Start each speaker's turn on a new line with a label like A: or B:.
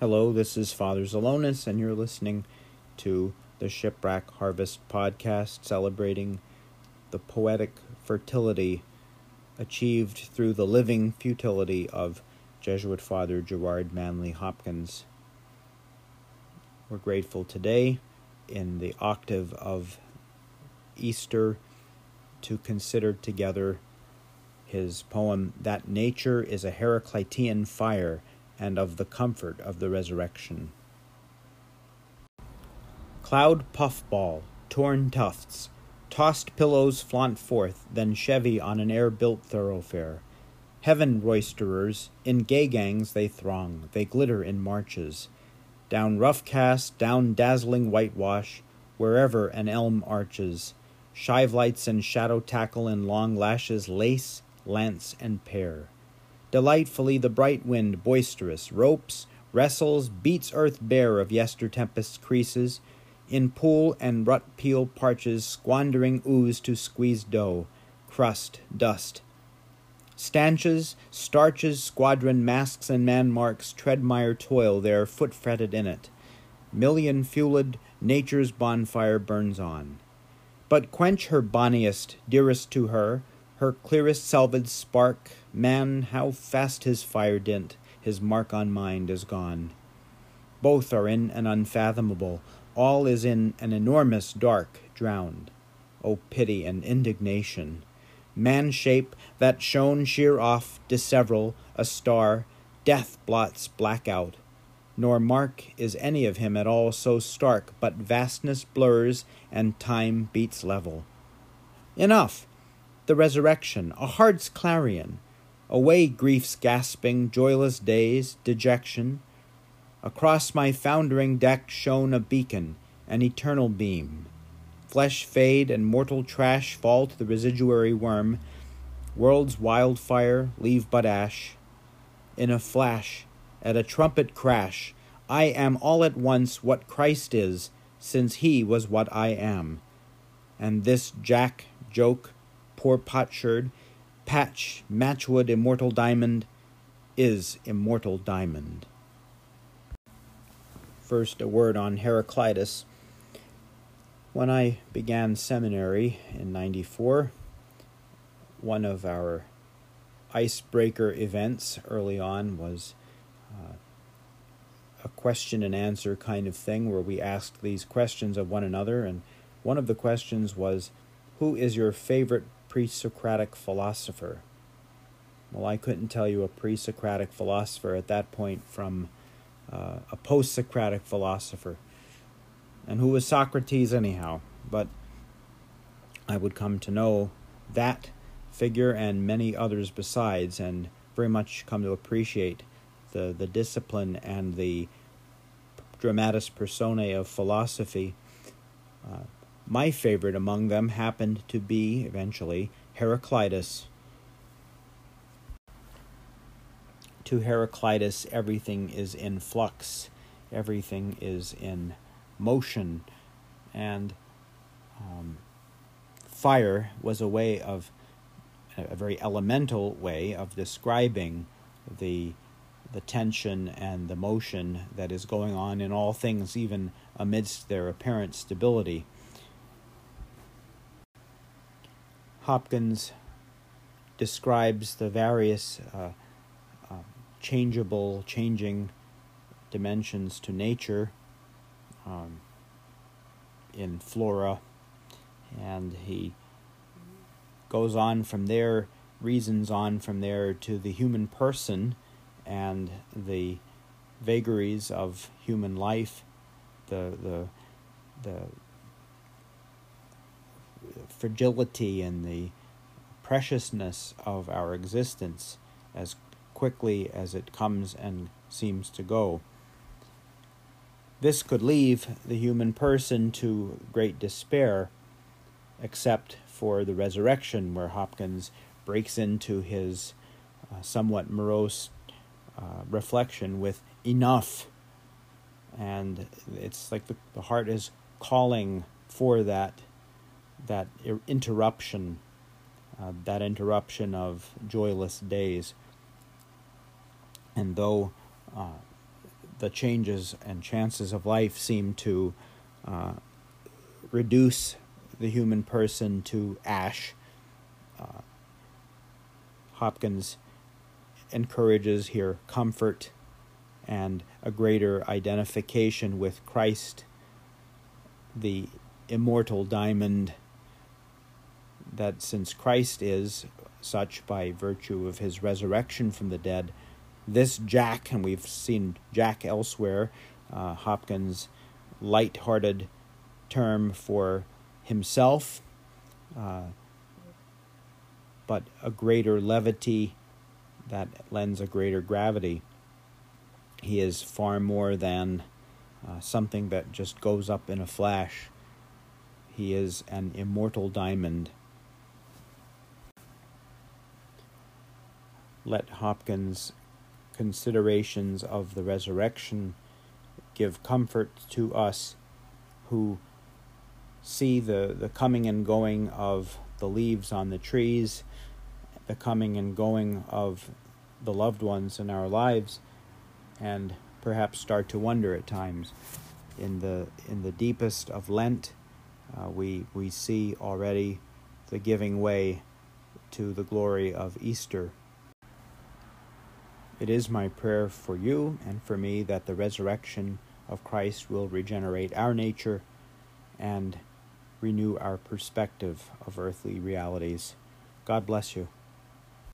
A: Hello, this is Father Zelonis, and you're listening to the Shipwreck Harvest podcast celebrating the poetic fertility achieved through the living futility of Jesuit Father Gerard Manley Hopkins. We're grateful today in the octave of Easter to consider together his poem That Nature is a Heraclitean Fire and of the Comfort of the Resurrection. Cloud puffball, torn tufts, tossed pillows flaunt forth, then chevy on an air built thoroughfare. Heaven roisterers, in gay gangs they throng, they glitter in marches. Down rough cast, down dazzling whitewash, wherever an elm arches. Shive lights and shadow tackle and long lashes lace, lance, and pair. Delightfully the bright wind, boisterous, ropes, wrestles, beats earth bare of yester tempest's creases, in pool and rut peel parches, squandering ooze to squeeze dough, crust, dust, Stanches, starches, squadron masks, and man marks treadmire toil there, foot fretted in it. Million fueled, nature's bonfire burns on. But quench her bonniest, dearest to her, her clearest selved spark, man, how fast his fire dint, his mark on mind is gone. Both are in an unfathomable, all is in an enormous dark, drowned. O pity and indignation! man shape that shone sheer off, disseveral, a star, death blots black out. Nor mark is any of him at all so stark, but vastness blurs and time beats level. Enough! The resurrection, a heart's clarion. Away grief's gasping, joyless days, dejection. Across my foundering deck shone a beacon, an eternal beam flesh fade and mortal trash fall to the residuary worm, world's wildfire leave but ash. In a flash, at a trumpet crash, I am all at once what Christ is, since he was what I am. And this jack, joke, poor potsherd, patch, matchwood, immortal diamond, is immortal diamond. First, a word on Heraclitus. When I began seminary in 94, one of our icebreaker events early on was uh, a question and answer kind of thing where we asked these questions of one another. And one of the questions was, Who is your favorite pre Socratic philosopher? Well, I couldn't tell you a pre Socratic philosopher at that point from uh, a post Socratic philosopher. And who was Socrates, anyhow? But I would come to know that figure and many others besides, and very much come to appreciate the, the discipline and the dramatis personae of philosophy. Uh, my favorite among them happened to be, eventually, Heraclitus. To Heraclitus, everything is in flux, everything is in motion, and um, fire was a way of a very elemental way of describing the the tension and the motion that is going on in all things, even amidst their apparent stability. Hopkins describes the various uh, uh, changeable, changing dimensions to nature um, in flora, and he goes on from there, reasons on from there to the human person and the vagaries of human life, the the the fragility and the preciousness of our existence as quickly as it comes and seems to go. This could leave the human person to great despair, except for the resurrection, where Hopkins breaks into his uh, somewhat morose uh, reflection with enough. And it's like the, the heart is calling for that that interruption, uh, that interruption of joyless days. And though uh, the changes and chances of life seem to uh, reduce the human person to ash. Uh, Hopkins encourages here comfort and a greater identification with Christ, the immortal diamond, that since Christ is such by virtue of his resurrection from the dead, this Jack, and we've seen Jack elsewhere, uh, Hopkins' light-hearted term for himself, uh, but a greater levity that lends a greater gravity. He is far more than uh, something that just goes up in a flash. He is an immortal diamond. Let Hopkins' considerations of the resurrection give comfort to us who see the, the coming and going of the leaves on the trees, the coming and going of the loved ones in our lives, and perhaps start to wonder at times. In the in the deepest of Lent, uh, we we see already the giving way to the glory of Easter. It is my prayer for you and for me that the resurrection of Christ will regenerate our nature and renew our perspective of earthly realities. God bless you.